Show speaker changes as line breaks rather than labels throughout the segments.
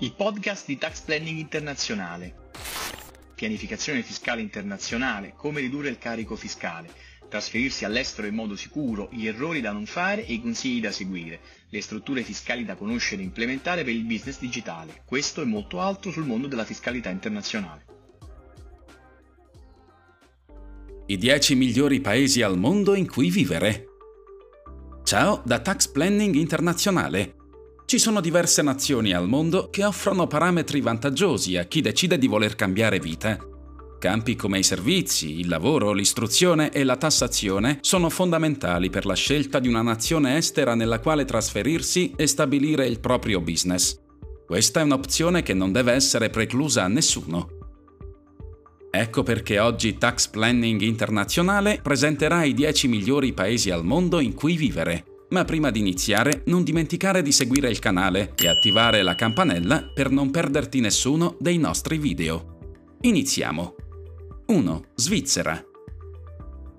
il podcast di Tax Planning Internazionale. Pianificazione fiscale internazionale, come ridurre il carico fiscale, trasferirsi all'estero in modo sicuro, gli errori da non fare e i consigli da seguire, le strutture fiscali da conoscere e implementare per il business digitale. Questo e molto altro sul mondo della fiscalità internazionale.
I 10 migliori paesi al mondo in cui vivere. Ciao da Tax Planning Internazionale ci sono diverse nazioni al mondo che offrono parametri vantaggiosi a chi decide di voler cambiare vita. Campi come i servizi, il lavoro, l'istruzione e la tassazione sono fondamentali per la scelta di una nazione estera nella quale trasferirsi e stabilire il proprio business. Questa è un'opzione che non deve essere preclusa a nessuno. Ecco perché oggi Tax Planning Internazionale presenterà i 10 migliori paesi al mondo in cui vivere. Ma prima di iniziare, non dimenticare di seguire il canale e attivare la campanella per non perderti nessuno dei nostri video. Iniziamo. 1. Svizzera.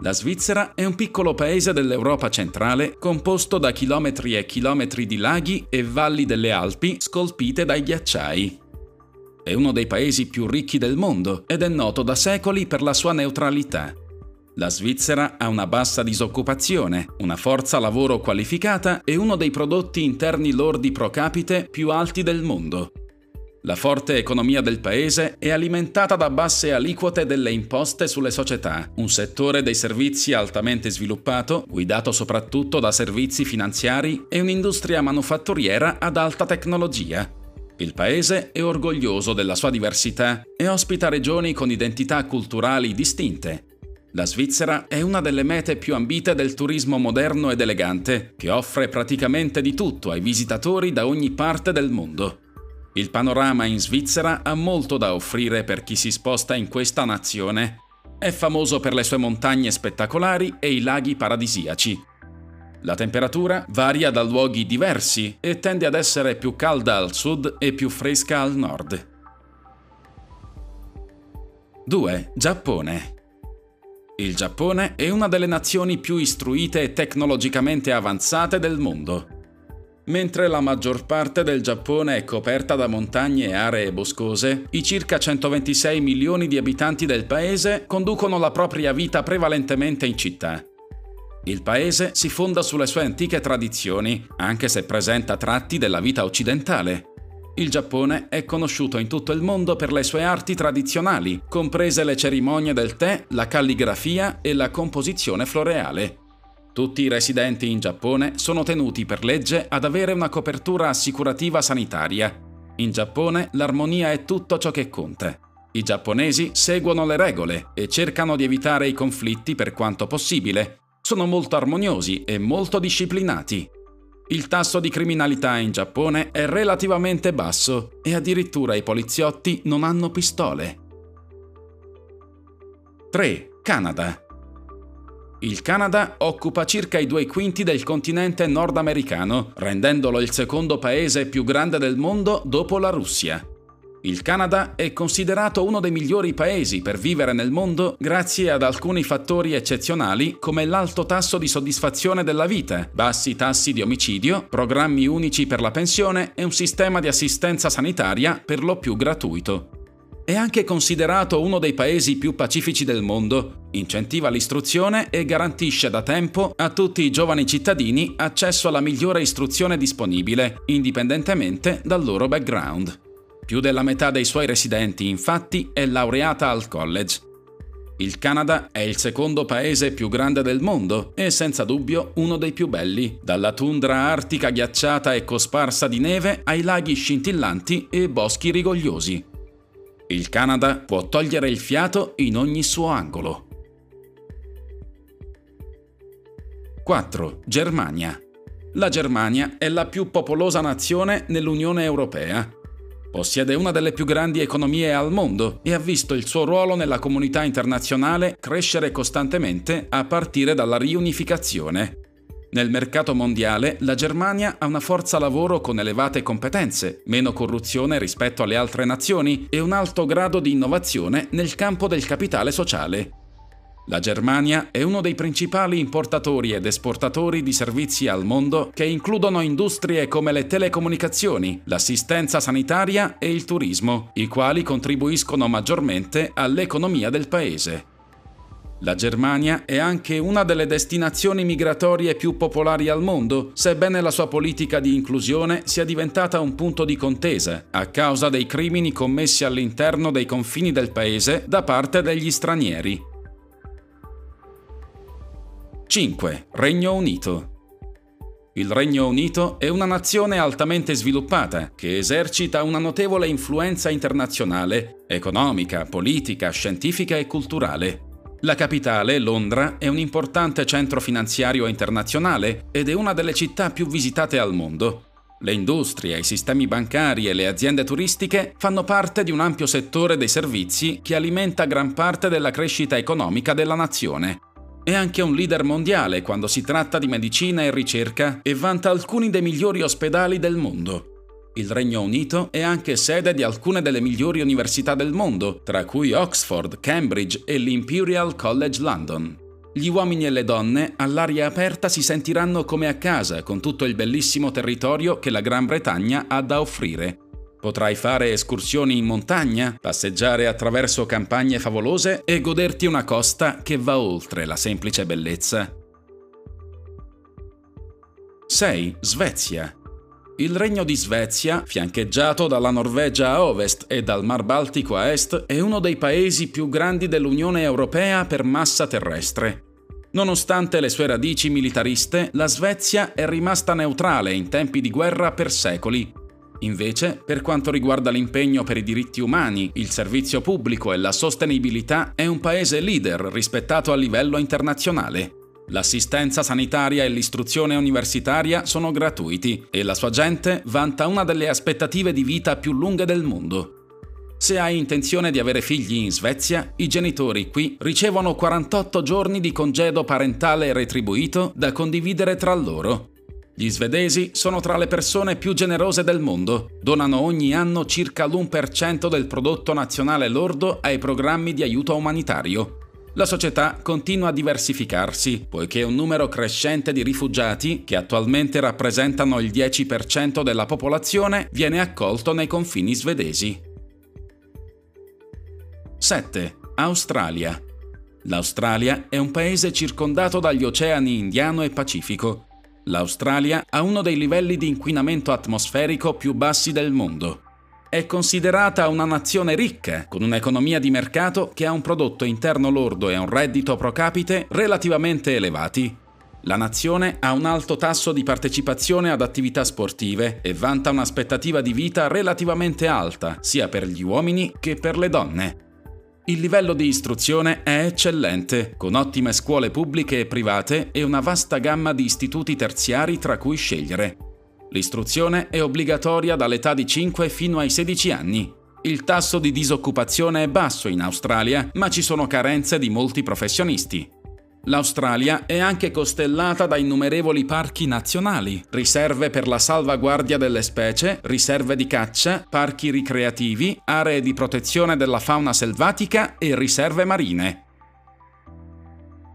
La Svizzera è un piccolo paese dell'Europa centrale composto da chilometri e chilometri di laghi e valli delle Alpi scolpite dai ghiacciai. È uno dei paesi più ricchi del mondo ed è noto da secoli per la sua neutralità. La Svizzera ha una bassa disoccupazione, una forza lavoro qualificata e uno dei prodotti interni lordi pro capite più alti del mondo. La forte economia del paese è alimentata da basse aliquote delle imposte sulle società, un settore dei servizi altamente sviluppato, guidato soprattutto da servizi finanziari e un'industria manufatturiera ad alta tecnologia. Il paese è orgoglioso della sua diversità e ospita regioni con identità culturali distinte, la Svizzera è una delle mete più ambite del turismo moderno ed elegante, che offre praticamente di tutto ai visitatori da ogni parte del mondo. Il panorama in Svizzera ha molto da offrire per chi si sposta in questa nazione. È famoso per le sue montagne spettacolari e i laghi paradisiaci. La temperatura varia da luoghi diversi e tende ad essere più calda al sud e più fresca al nord. 2. Giappone il Giappone è una delle nazioni più istruite e tecnologicamente avanzate del mondo. Mentre la maggior parte del Giappone è coperta da montagne e aree boscose, i circa 126 milioni di abitanti del paese conducono la propria vita prevalentemente in città. Il paese si fonda sulle sue antiche tradizioni, anche se presenta tratti della vita occidentale. Il Giappone è conosciuto in tutto il mondo per le sue arti tradizionali, comprese le cerimonie del tè, la calligrafia e la composizione floreale. Tutti i residenti in Giappone sono tenuti per legge ad avere una copertura assicurativa sanitaria. In Giappone l'armonia è tutto ciò che conta. I giapponesi seguono le regole e cercano di evitare i conflitti per quanto possibile. Sono molto armoniosi e molto disciplinati. Il tasso di criminalità in Giappone è relativamente basso e addirittura i poliziotti non hanno pistole. 3. Canada. Il Canada occupa circa i due quinti del continente nordamericano, rendendolo il secondo paese più grande del mondo dopo la Russia. Il Canada è considerato uno dei migliori paesi per vivere nel mondo grazie ad alcuni fattori eccezionali come l'alto tasso di soddisfazione della vita, bassi tassi di omicidio, programmi unici per la pensione e un sistema di assistenza sanitaria per lo più gratuito. È anche considerato uno dei paesi più pacifici del mondo, incentiva l'istruzione e garantisce da tempo a tutti i giovani cittadini accesso alla migliore istruzione disponibile, indipendentemente dal loro background. Più della metà dei suoi residenti, infatti, è laureata al college. Il Canada è il secondo paese più grande del mondo e senza dubbio uno dei più belli, dalla tundra artica ghiacciata e cosparsa di neve ai laghi scintillanti e boschi rigogliosi. Il Canada può togliere il fiato in ogni suo angolo. 4. Germania. La Germania è la più popolosa nazione nell'Unione Europea Possiede una delle più grandi economie al mondo e ha visto il suo ruolo nella comunità internazionale crescere costantemente a partire dalla riunificazione. Nel mercato mondiale la Germania ha una forza lavoro con elevate competenze, meno corruzione rispetto alle altre nazioni e un alto grado di innovazione nel campo del capitale sociale. La Germania è uno dei principali importatori ed esportatori di servizi al mondo che includono industrie come le telecomunicazioni, l'assistenza sanitaria e il turismo, i quali contribuiscono maggiormente all'economia del paese. La Germania è anche una delle destinazioni migratorie più popolari al mondo, sebbene la sua politica di inclusione sia diventata un punto di contesa a causa dei crimini commessi all'interno dei confini del paese da parte degli stranieri. 5. Regno Unito. Il Regno Unito è una nazione altamente sviluppata che esercita una notevole influenza internazionale, economica, politica, scientifica e culturale. La capitale, Londra, è un importante centro finanziario internazionale ed è una delle città più visitate al mondo. Le industrie, i sistemi bancari e le aziende turistiche fanno parte di un ampio settore dei servizi che alimenta gran parte della crescita economica della nazione. È anche un leader mondiale quando si tratta di medicina e ricerca e vanta alcuni dei migliori ospedali del mondo. Il Regno Unito è anche sede di alcune delle migliori università del mondo, tra cui Oxford, Cambridge e l'Imperial College London. Gli uomini e le donne all'aria aperta si sentiranno come a casa con tutto il bellissimo territorio che la Gran Bretagna ha da offrire. Potrai fare escursioni in montagna, passeggiare attraverso campagne favolose e goderti una costa che va oltre la semplice bellezza. 6. Svezia. Il regno di Svezia, fiancheggiato dalla Norvegia a ovest e dal Mar Baltico a est, è uno dei paesi più grandi dell'Unione Europea per massa terrestre. Nonostante le sue radici militariste, la Svezia è rimasta neutrale in tempi di guerra per secoli Invece, per quanto riguarda l'impegno per i diritti umani, il servizio pubblico e la sostenibilità, è un paese leader rispettato a livello internazionale. L'assistenza sanitaria e l'istruzione universitaria sono gratuiti e la sua gente vanta una delle aspettative di vita più lunghe del mondo. Se hai intenzione di avere figli in Svezia, i genitori qui ricevono 48 giorni di congedo parentale retribuito da condividere tra loro. Gli svedesi sono tra le persone più generose del mondo, donano ogni anno circa l'1% del prodotto nazionale lordo ai programmi di aiuto umanitario. La società continua a diversificarsi, poiché un numero crescente di rifugiati, che attualmente rappresentano il 10% della popolazione, viene accolto nei confini svedesi. 7. Australia. L'Australia è un paese circondato dagli oceani Indiano e Pacifico, L'Australia ha uno dei livelli di inquinamento atmosferico più bassi del mondo. È considerata una nazione ricca, con un'economia di mercato che ha un prodotto interno lordo e un reddito pro capite relativamente elevati. La nazione ha un alto tasso di partecipazione ad attività sportive e vanta un'aspettativa di vita relativamente alta, sia per gli uomini che per le donne. Il livello di istruzione è eccellente, con ottime scuole pubbliche e private e una vasta gamma di istituti terziari tra cui scegliere. L'istruzione è obbligatoria dall'età di 5 fino ai 16 anni. Il tasso di disoccupazione è basso in Australia, ma ci sono carenze di molti professionisti. L'Australia è anche costellata da innumerevoli parchi nazionali, riserve per la salvaguardia delle specie, riserve di caccia, parchi ricreativi, aree di protezione della fauna selvatica e riserve marine.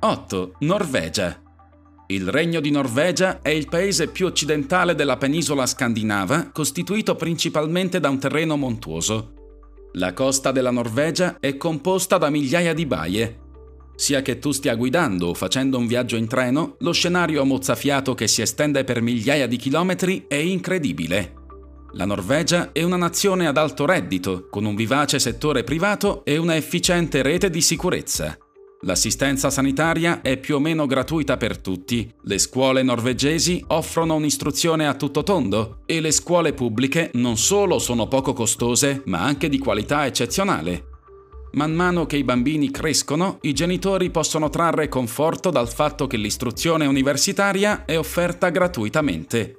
8. Norvegia. Il Regno di Norvegia è il paese più occidentale della penisola scandinava, costituito principalmente da un terreno montuoso. La costa della Norvegia è composta da migliaia di baie, sia che tu stia guidando o facendo un viaggio in treno, lo scenario mozzafiato che si estende per migliaia di chilometri è incredibile. La Norvegia è una nazione ad alto reddito, con un vivace settore privato e una efficiente rete di sicurezza. L'assistenza sanitaria è più o meno gratuita per tutti, le scuole norvegesi offrono un'istruzione a tutto tondo e le scuole pubbliche non solo sono poco costose, ma anche di qualità eccezionale. Man mano che i bambini crescono, i genitori possono trarre conforto dal fatto che l'istruzione universitaria è offerta gratuitamente.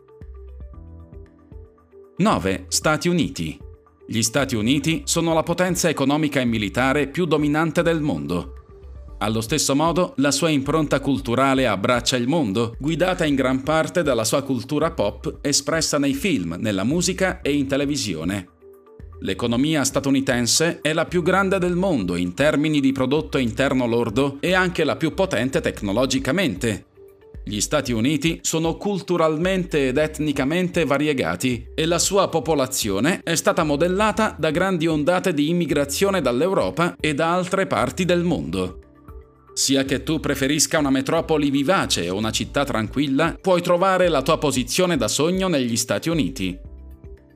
9. Stati Uniti. Gli Stati Uniti sono la potenza economica e militare più dominante del mondo. Allo stesso modo, la sua impronta culturale abbraccia il mondo, guidata in gran parte dalla sua cultura pop espressa nei film, nella musica e in televisione. L'economia statunitense è la più grande del mondo in termini di prodotto interno lordo e anche la più potente tecnologicamente. Gli Stati Uniti sono culturalmente ed etnicamente variegati e la sua popolazione è stata modellata da grandi ondate di immigrazione dall'Europa e da altre parti del mondo. Sia che tu preferisca una metropoli vivace o una città tranquilla, puoi trovare la tua posizione da sogno negli Stati Uniti.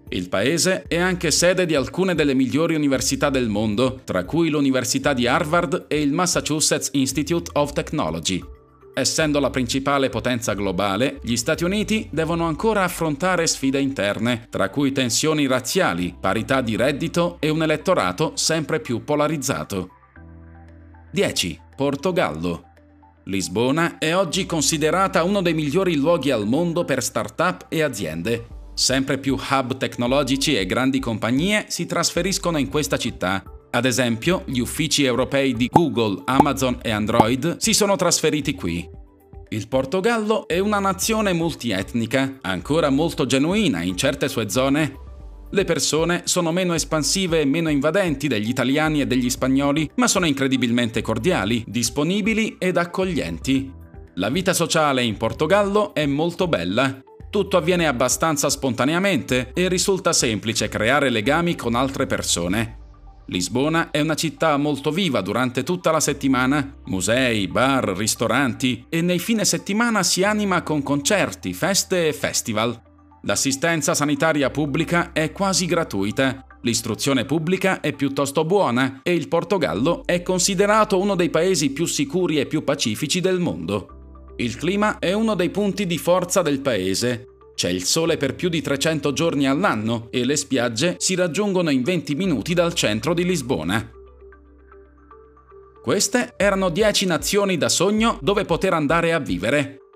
Il paese è anche sede di alcune delle migliori università del mondo, tra cui l'Università di Harvard e il Massachusetts Institute of Technology. Essendo la principale potenza globale, gli Stati Uniti devono ancora affrontare sfide interne, tra cui tensioni razziali, parità di reddito e un elettorato sempre più polarizzato. 10. Portogallo. Lisbona è oggi considerata uno dei migliori luoghi al mondo per start-up e aziende. Sempre più hub tecnologici e grandi compagnie si trasferiscono in questa città ad esempio, gli uffici europei di Google, Amazon e Android si sono trasferiti qui. Il Portogallo è una nazione multietnica, ancora molto genuina in certe sue zone. Le persone sono meno espansive e meno invadenti degli italiani e degli spagnoli, ma sono incredibilmente cordiali, disponibili ed accoglienti. La vita sociale in Portogallo è molto bella. Tutto avviene abbastanza spontaneamente e risulta semplice creare legami con altre persone. Lisbona è una città molto viva durante tutta la settimana, musei, bar, ristoranti e nei fine settimana si anima con concerti, feste e festival. L'assistenza sanitaria pubblica è quasi gratuita, l'istruzione pubblica è piuttosto buona e il Portogallo è considerato uno dei paesi più sicuri e più pacifici del mondo. Il clima è uno dei punti di forza del paese c'è il sole per più di 300 giorni all'anno e le spiagge si raggiungono in 20 minuti dal centro di Lisbona. Queste erano 10 nazioni da sogno dove poter andare a vivere.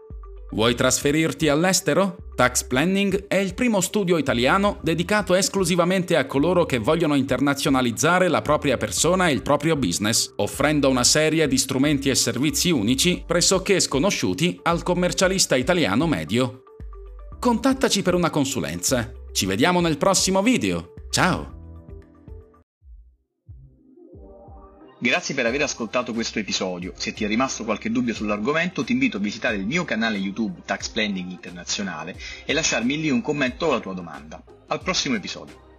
Vuoi trasferirti all'estero? Tax Planning è il primo studio italiano dedicato esclusivamente a coloro che vogliono internazionalizzare la propria persona e il proprio business, offrendo una serie di strumenti e servizi unici pressoché sconosciuti al commercialista italiano medio contattaci per una consulenza. Ci vediamo nel prossimo video. Ciao!
Grazie per aver ascoltato questo episodio. Se ti è rimasto qualche dubbio sull'argomento, ti invito a visitare il mio canale YouTube Tax Planning Internazionale e lasciarmi lì un commento o la tua domanda. Al prossimo episodio.